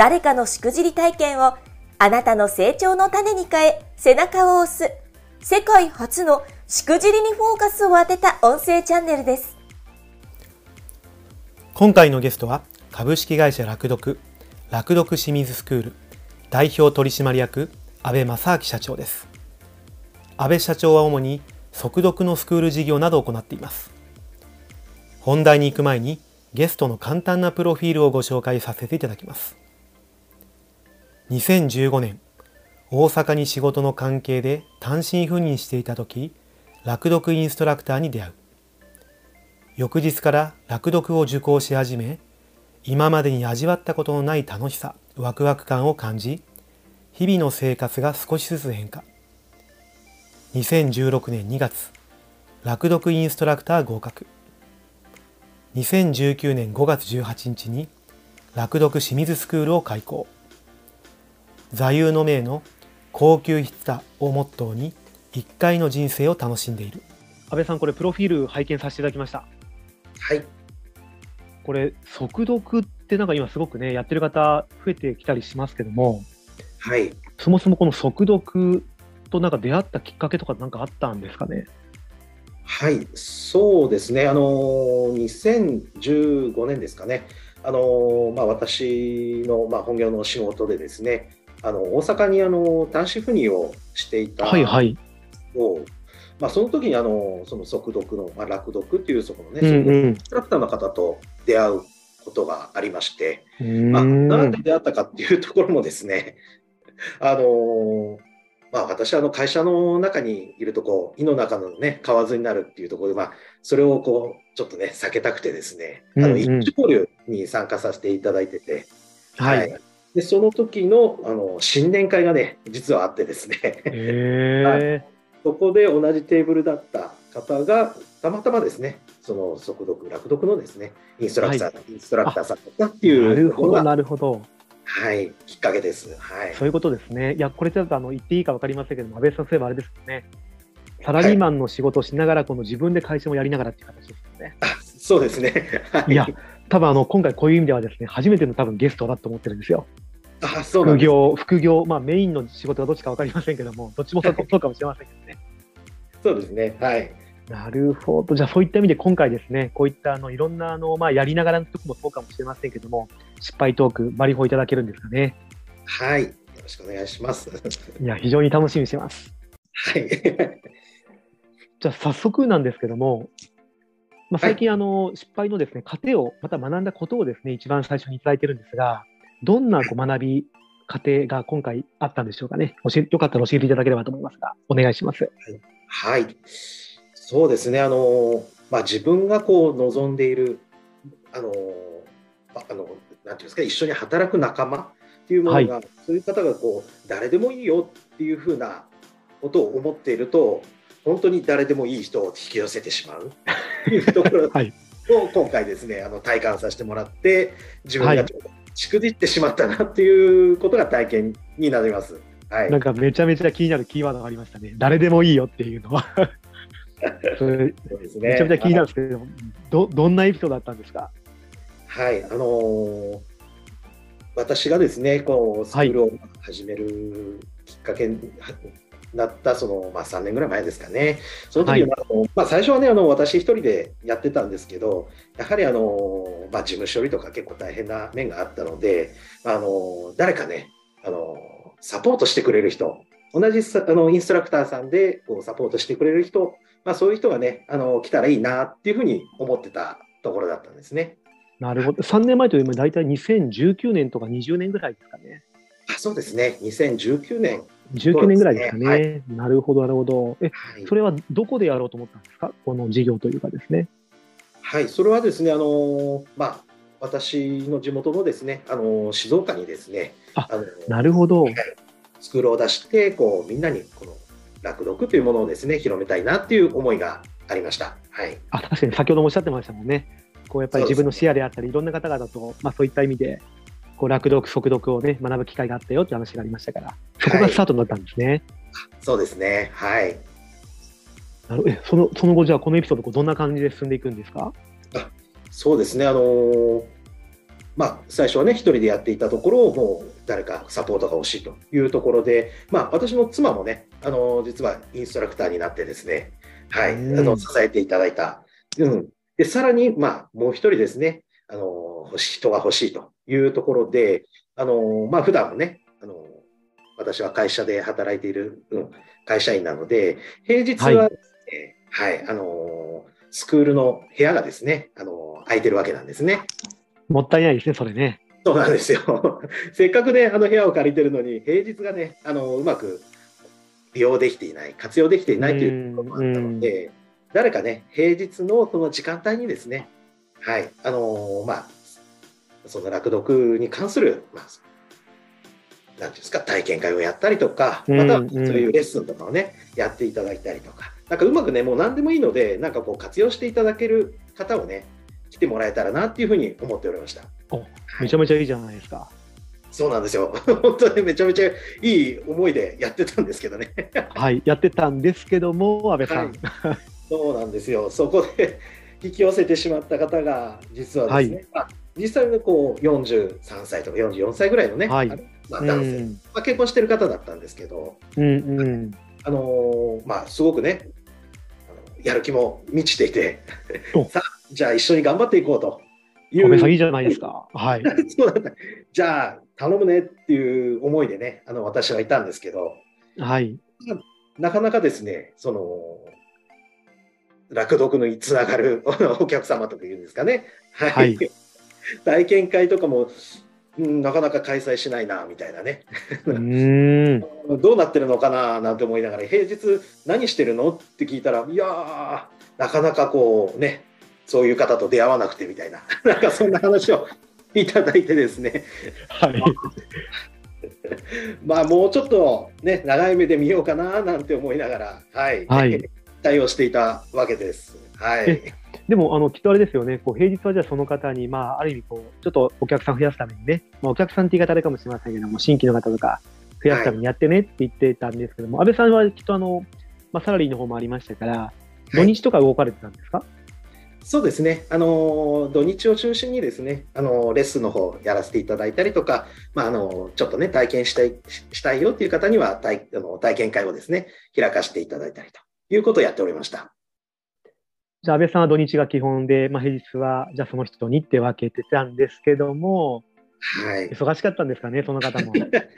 誰かのしくじり体験をあなたの成長の種に変え背中を押す世界初のしくじりにフォーカスを当てた音声チャンネルです。今回のゲストは株式会社楽読楽読清水スクール代表取締役安倍正明社長です。安倍社長は主に速読のスクール事業などを行っています。本題に行く前にゲストの簡単なプロフィールをご紹介させていただきます。2015年、大阪に仕事の関係で単身赴任していた時、落読インストラクターに出会う。翌日から落読を受講し始め、今までに味わったことのない楽しさ、ワクワク感を感じ、日々の生活が少しずつ変化。2016年2月、落読インストラクター合格。2019年5月18日に、落読清水スクールを開校。座右の銘の高級筆だをモットーに、一回の人生を楽しんでいる。安倍さん、これ、プロフィール拝見させていただきました。はい。これ、速読ってなんか今すごくね、やってる方増えてきたりしますけども、はい。そもそもこの速読となんか出会ったきっかけとかなんかあったんですかね？はい、そうですね。あの2015年ですかね。あのまあ、私の、まあ、本業の仕事でですね、あの大阪にあの単身赴任をしていたはいはい、まあ、その時にあのその速読の、まあ、落読っていうそこのね、うんうん、インストラクターの方と出会うことがありまして、まあ、なんで出会ったかっていうところもですね、あのまあ、私はあの会社の中にいるとこう、胃の中のね、蛙になるっていうところで、まあ、それをこう、ちょっとね、避けたくてですね、あの、一交流に参加させていただいてて、はい、はい。で、その時の、あの、新年会がね、実はあってですね、へそこで同じテーブルだった方が、たまたまですね、その速読、落読のですね、インストラクター、はい、インストラクターさんだったっていうなるほど、なるほど。はい、きっかけです。はい。そういうことですね。いや、これちょっとあの言っていいか分かりませんけども、安倍さん、そういえばあれですよね。サラリーマンの仕事をしながら、この自分で会社もやりながらっていう形ですよね。そうですね。はい、いや、多分あの今回こういう意味ではですね、初めての多分ゲストだと思ってるんですよ。あそう副業、副業、まあメインの仕事がどっちか分かりませんけども、どっちもそうかもしれませんけどね。そうですね。はい。なるほど。じゃあそういった意味で今回ですね、こういったあのいろんなあの、まあ、やりながらのとこもそうかもしれませんけども、失敗トーク、バリフォいただけるんですかね。はい。よろしくお願いします。いや、非常に楽しみにしてます。はい。じゃあ早速なんですけども、まあ、最近、あの、失敗のですね、過程を、また学んだことをですね、一番最初にいただいてるんですが、どんなこう学び、過程が今回あったんでしょうかね。教えよかったら教えていただければと思いますが、お願いします。はい。はい、そうですね、あのまあ、自分がこう望んでいる、あのあのなんていうんですか、一緒に働く仲間っていうものが、はい、そういう方がこう誰でもいいよっていうふうなことを思っていると、本当に誰でもいい人を引き寄せてしまう。というところを今回ですね、あの体感させてもらって、自分がしくじってしまったなっていうことが体験になります。はい、なんかめちゃめちゃ気になるキーワードがありましたね。誰でもいいよっていうのはそうですね。めちゃめちゃ気になるんですけど、どどんなエピソードだったんですか？はい、あのー、私がですね、こうスクールを始めるきっかけになった、そのまあ、3年ぐらい前ですかね、その時は、はい、まあ、最初はね、あの私一人でやってたんですけど、やはりあの、まあ、事務処理とか結構大変な面があったので、あの誰かね、あのサポートしてくれる人、同じあのインストラクターさんでこうサポートしてくれる人、まあ、そういう人がね、あの来たらいいなっていうふうに思ってたところだったんですね。なるほど。3年前というと、大体2019年とか20年ぐらいですかね。あそうですね、2019年。19年ぐらいですかね。はい、なるほど、なるほど。え、はい、それはどこでやろうと思ったんですか、この事業というかですね。はい、それはですね、あのまあ、私の地元のですね、あの静岡にですね、あのなるほど。スクールを出して、こうみんなにこの落読というものをですね、広めたいなっていう思いがありました。はい。あ確かに先ほどもおっしゃってましたもんね。こうやっぱり自分の視野であったり、いろんな方々と、まあ、そういった意味で、こう落読、速読をね、学ぶ機会があったよって話がありましたから、そこがスタートになったんですね。そうですね。はい。なるえそのその後、じゃあ、このエピソード、どんな感じで進んでいくんですか？そうですね。あのーまあ、最初はね、一人でやっていたところを、もう誰かサポートが欲しいというところで、まあ、私の妻もね、あのー実はインストラクターになってですね、はい、あうんの支えていただいた。うん。で、さらに、まあ、もう一人ですね、あのー人が欲しいというところで、あのーまあ、普段もね、あのー私は会社で働いている、うん、会社員なので、平日はですね、はい、あのースクールの部屋がですね、あのー空いてるわけなんですね。もったいないですね、それね。そうなんですよ。せっかくね、あの部屋を借りてるのに、平日がね、あのうまく利用できていない、活用できていないということもあったので、誰かね、平日のその時間帯にですね、はい、あのまあ、その落読に関する、まあ、なんていうんですか、体験会をやったりとか、うんまたはうんそういうレッスンとかをね、やっていただいたりとか、なんかうまくね、もう何でもいいので、なんかこう活用していただける方をね、来てもらえたらなっていうふうに思っておりました。めちゃめちゃいいじゃないですか。そうなんですよ。本当にめちゃめちゃいい思いでやってたんですけどね。はい、やってたんですけども、安倍さん。そうなんですよ。そこで 引き寄せてしまった方が、実はですね、まあ実際にこう43歳とか44歳ぐらいのね、はいまあ、う男性、ん、まあ、結婚してる方だったんですけど、うん、うん。あのーまあ、すごくね、やる気も満ちていてお、さあ、じゃあ一緒に頑張っていこうという。いいじゃないですか。はい。そうなんだじゃあ頼むねっていう思いでね、あの私はいたんですけど、はい。なかなかですね、その、落読につながるお客様とかいうんですかね。はい。はい体験会とかも、うん、なかなか開催しないな、みたいなね。どうなってるのかな、なんて思いながら、平日何してるの？って聞いたら、いやー、なかなかこうね、そういう方と出会わなくてみたいな、なんかそんな話をいただいてですね、はい。まあもうちょっとね、長い目で見ようかな、なんて思いながら、はい。はい対応していたわけです。はいえ。でも、あの、きっとあれですよね。こう、平日はじゃあその方に、まあ、ある意味、こう、ちょっとお客さん増やすためにね、まあ、お客さんって言い方あれかもしれませんけども、新規の方とか増やすためにやってねって言ってたんですけども、安倍さんはきっとあの、まあ、サラリーの方もありましたから、土日とか動かれてたんですか、そうですね。あの土日を中心にですね、あのレッスンの方やらせていただいたりとか、まああのちょっとね体験したいししたいよっていう方には体あの体験会をですね開かせていただいたりということをやっておりました。じゃあ、安倍さんは土日が基本で、まあ、平日は、じゃあその人にって分けてたんですけども、はい。忙しかったんですかね、その方も。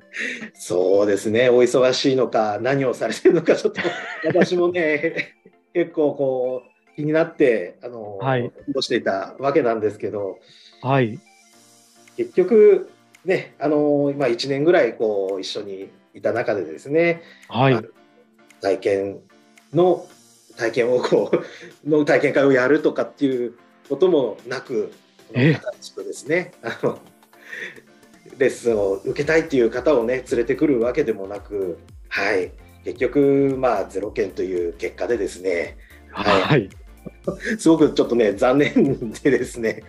そうですね。お忙しいのか何をされてるのかちょっと私もね 結構こう気になってあの、はいどうしていたわけなんですけど。はい。結局、ね、あの今1年ぐらいこう一緒にいた中でですね、はいまあ。体験の体験をこうの体験会をやるとかっていうこともなく、え新しくですねあのレッスンを受けたいっていう方をね連れてくるわけでもなく、はい、結局まあゼロ件という結果でですね、はいはい。すごくちょっとね残念でですね、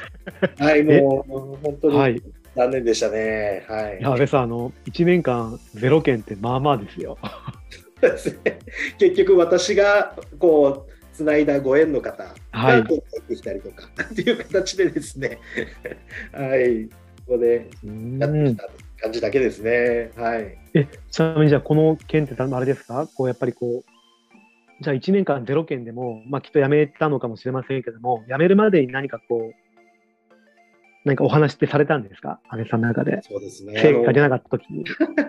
はいもう本当に、はい。残念でしたね。はい安倍さん、あの、1年間ゼロ件ってまあまあですよ。ですね結局私がこうつないだご縁の方はい。がこう入ってきたりとか っていう形でですね、はい、ここでうやってんきた感じだけですね。はい。え、ちなみにじゃあ、この件ってあれですか？こう、やっぱりこう、じゃあ1年間ゼロ件でも、まあきっと辞めたのかもしれませんけども、辞めるまでに何かこう、何かお話ってされたんですか？安倍さんの中で。そうですね。成果が出なかった時に。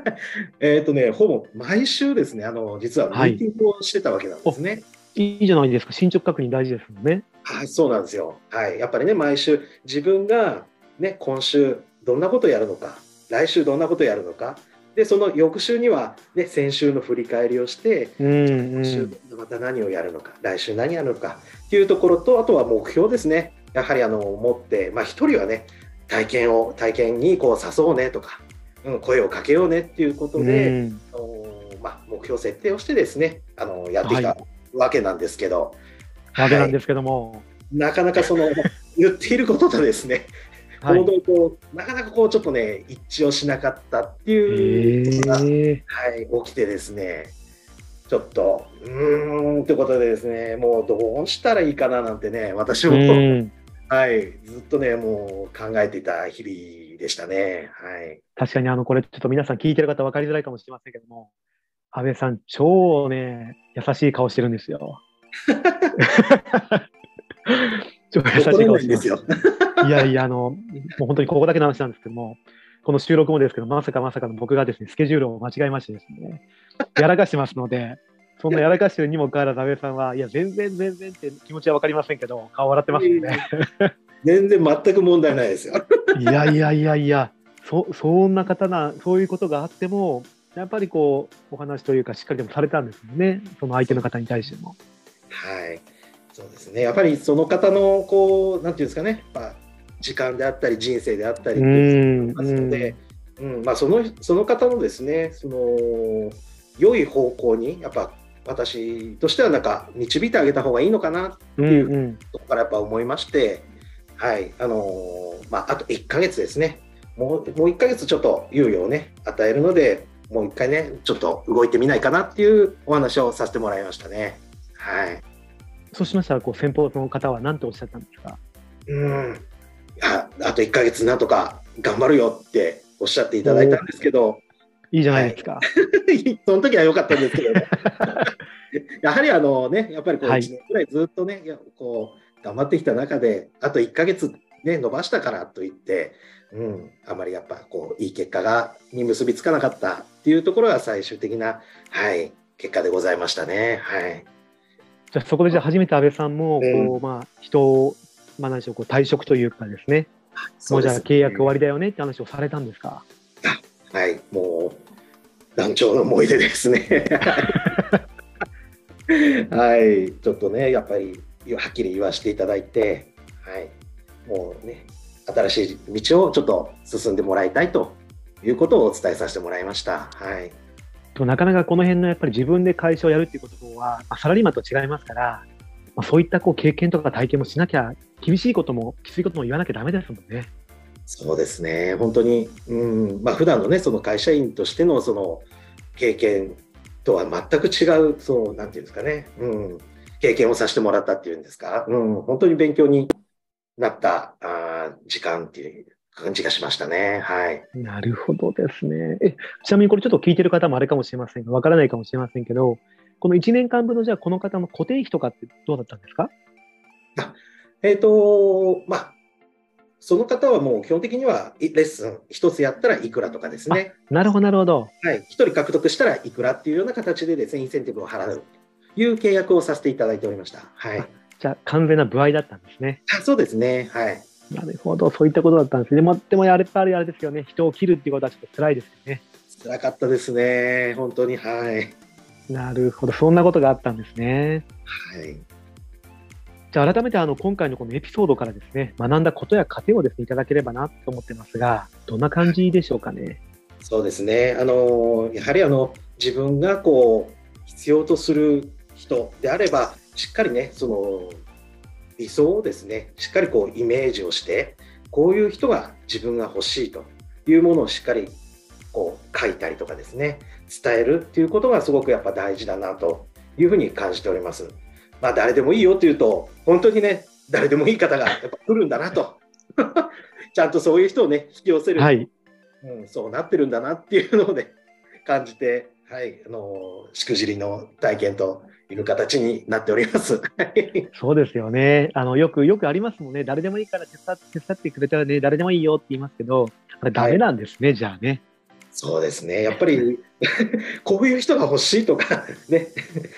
えっ、とね、ほぼ毎週ですね、あの実はミはいーティングをしてたわけなんですね。いいじゃないですか。進捗確認大事ですもんね。はい、そうなんですよ。はい、やっぱりね、毎週自分がね、今週どんなことをやるのか、来週どんなことをやるのか、で、その翌週にはね、先週の振り返りをして、うん、う今週ん。また何をやるのか、来週何やるのかっていうところと、あとは目標ですね。やはりあの持って、まあ、一人はね体験を体験にこう誘うねとか、うん、声をかけようねっていうことで、うん、まあ、目標設定をしてですねあのやってきたわけなんですけど、はい、わけなんですけども、なかなかその 言っていることとですね行動と、なかなかこうちょっとね一致をしなかったっていうことが、はい、起きてですねちょっとうーんってことでですねもうどうしたらいいかななんてね私も、はい、ずっとねもう考えていた日々でしたね。はい、確かにあのこれちょっと皆さん聞いてる方分かりづらいかもしれませんけども安倍さん超ね優しい顔してるんですよ。超優しい顔してますよ。いやいや、あの、もう本当にここだけの話なんですけども、この収録もですけど、まさかまさかの僕がですね、スケジュールを間違えましてですね、やらかしてますので、そんなやらかしてるにもかかわらず、安倍さんは、いや、全然全然って気持ちは分かりませんけど、顔笑ってますよね。全然全く問題ないですよ。いやいやいやいや、そそんな方な、そういうことがあっても、やっぱりこう、お話というか、しっかりでもされたんですよね、その相手の方に対しても。はい。そうですね。やっぱりその方の、こう、なんていうんですかね、まあ、時間であったり、人生であったりっていうますので、うん、まあ、その、その方のですね、その、良い方向に、やっぱ、私としてはなんか導いてあげた方がいいのかなっていうところからやっぱ思いまして、うんうん、はい、あのー、まあ、あと1か月ですね。もう、もう1か月ちょっと猶予をね、与えるので、もう一回ね、ちょっと動いてみないかなっていうお話をさせてもらいましたね。はい。そうしましたら、こう先方の方は何ておっしゃったんですか？うん。ああと1か月なんとか頑張るよっておっしゃっていただいたんですけど。いいじゃないですか。はい、その時は良かったんですけど、ね、やはりあのね、やっぱりこう1年くらいずっとね、はい、こう頑張ってきた中で、あと1か月ね、伸ばしたからといって、うん、あまりやっぱこういい結果がに結びつかなかったっていうところが最終的な、はい、結果でございましたね。はい、じゃあそこでじゃあ初めて安倍さんもこう、うん、まあ、人を、まあ、何でしょうこう退職というかですね。もうじゃあ契約終わりだよねって話をされたんですか？はい。もう団長の思い出ですね。はい、ちょっとね、やっぱりはっきり言わせていただいて、はい、もうね、新しい道をちょっと進んでもらいたいということをお伝えさせてもらいました。はい。なかなかこの辺のやっぱり自分で会社をやるっていうことは、まあ、サラリーマンと違いますから、まあ、そういったこう経験とか体験もしなきゃ、厳しいこともきついことも言わなきゃだめですもんね。そうですね、本当に、うんまあ普段のね、その会社員としてのその経験とは全く違う、そうなんていうんですかね、うん、経験をさせてもらったっていうんですか、うん、本当に勉強になったあ時間っていう感じがしましたね。はい。なるほどですね。え、ちなみにこれちょっと聞いてる方もあれかもしれませんが、わからないかもしれませんけど、この1年間分のじゃあこの方の固定費とかってどうだったんですか？あえっ、ー、と、まあ、その方はもう基本的にはレッスン1つやったらいくらとかですね。なるほど、なるほど。はい。1人獲得したらいくらっていうような形でですね、インセンティブを払うという契約をさせていただいておりました。はい。じゃあ完全な歩合だったんですね。あそうですね。はい。なるほど、そういったことだったんですね。でも、でもやっぱりあれですよね、人を切るっていうことはちょっと辛いですよね。辛かったですね、本当に、はい。なるほど、そんなことがあったんですね。はい。じゃあ改めてあの今回のこのエピソードからですね、学んだことや糧をですね、いただければなと思ってますが、どんな感じでしょうかね？そうですね。あの、やはりあの、自分がこう、必要とする人であれば、しっかりね、その、理想をですねしっかりこうイメージをしてこういう人が自分が欲しいというものをしっかりこう書いたりとかですね伝えるっていうことがすごくやっぱ大事だなというふうに感じております。まあ、誰でもいいよっていうと本当にね誰でもいい方がやっぱ来るんだなと ちゃんとそういう人をね引き寄せる、はい、うん、そうなってるんだなっていうのをね感じて、はい、あのしくじりの体験という形になっております。そうですよね。あのよくよくありますもんね。誰でもいいから手伝手伝ってくれたらね、誰でもいいよって言いますけど、あれダメなんですね、はい、じゃあね。そうですね。やっぱり こういう人が欲しいとかね、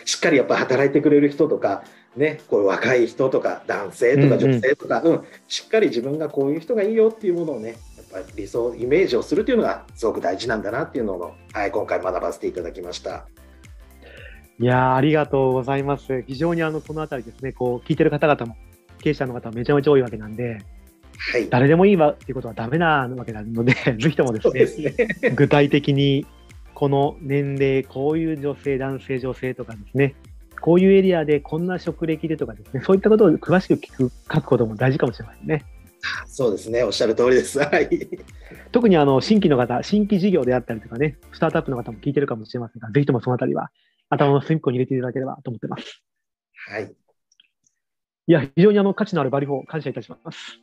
しっかりやっぱ働いてくれる人とか、ね、こういう若い人とか男性とか女性とか、うん、うん、しっかり自分がこういう人がいいよっていうものをね、やっぱり理想イメージをするというのがすごく大事なんだなっていうのを、はい、今回学ばせていただきました。いやありがとうございます。非常にあのこの辺りですね、こう聞いてる方々も経営者の方めちゃめちゃ多いわけなんで、はい。誰でもいいわっていうことはダメなわけなので、ぜひともですね、すね具体的にこの年齢、こういう女性、男性、女性とかですね、こういうエリアでこんな職歴でとかですね、そういったことを詳しく聞く、書くことも大事かもしれませんね。そうですね、おっしゃる通りです。はい。特にあの新規の方、新規事業であったりとかね、スタートアップの方も聞いてるかもしれませんが、ぜひともそのあたりは頭の隅っこに入れていただければと思ってます。はい。いや、非常にあの価値のあるバリフォー、感謝いたします。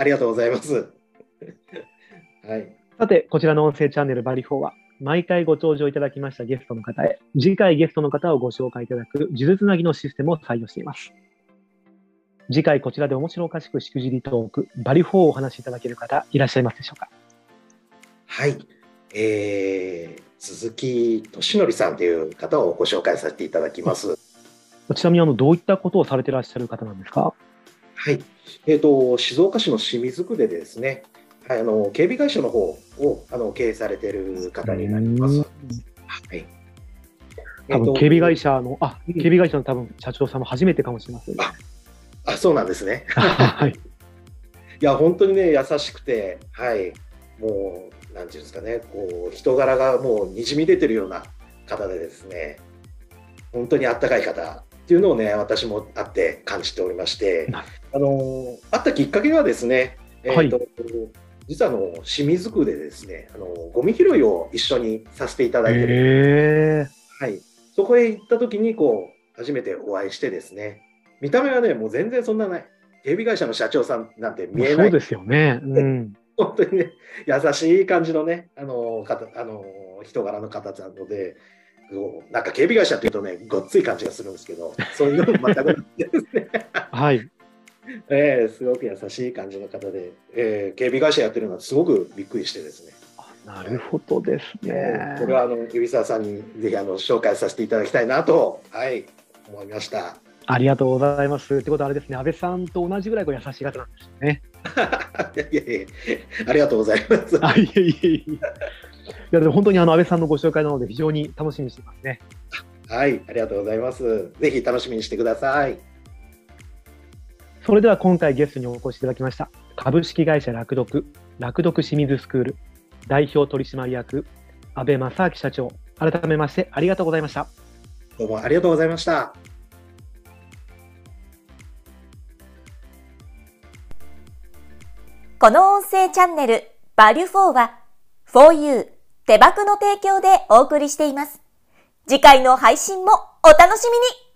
ありがとうございます。はい。さて、こちらの音声チャンネルバリフォーは、毎回ご登場いただきましたゲストの方へ、次回ゲストの方をご紹介いただく、数珠つなぎのシステムを採用しています。次回こちらで面白おかしくしくじりトーク、バリフォーをお話しいただける方、いらっしゃいますでしょうか？はい。えー、鈴木俊則さんという方をご紹介させていただきます。ちなみにあのどういったことをされていらっしゃる方なんですか？はい。えっ、ー、と静岡市の清水区でですね、はい、あの警備会社の方をあの経営されている方になります。はい。多分警備会社の、あ、警備会社の多分社長さんも初めてかもしれません。あそうなんですね。はい、いや、本当にね、優しくて、はい、もう、なんていうんですかね、こう人柄がもうにじみ出てるような方でですね、本当にあったかい方っていうのをね、私もあって感じておりまして、あの会ったきっかけはですね、えーと、はい、実はあの清水区でですねあの、ゴミ拾いを一緒にさせていただいてる、はい、そこへ行った時にこう初めてお会いしてですね、見た目はね、もう全然そんなない。警備会社の社長さんなんて見えない。そうですよね。うん、本当にね、優しい感じのね、あの方あの人柄の方なので、なんか警備会社っていうとね、ごっつい感じがするんですけど、そういうのも全くなくてですね。はい。えー、すごく優しい感じの方で、えー、警備会社やってるのはすごくびっくりしてですね。なるほどですね。これはあの海沢さんにぜひあの紹介させていただきたいなと、はい、思いました。ありがとうございます。ということはあれですね、安倍さんと同じぐらいこう優しい方なんですよね。いやいやありがとうございます。あいえいえいえ。いやでも本当にあの安倍さんのご紹介なので非常に楽しみにしてますね。はい、ありがとうございます。ぜひ楽しみにしてください。それでは今回ゲストにお越しいただきました株式会社楽読楽読清水スクール代表取締役安倍正明社長改めましてありがとうございました。どうもありがとうございました。この音声チャンネル、バリュフォーは、4U 手箱の提供でお送りしています。次回の配信もお楽しみに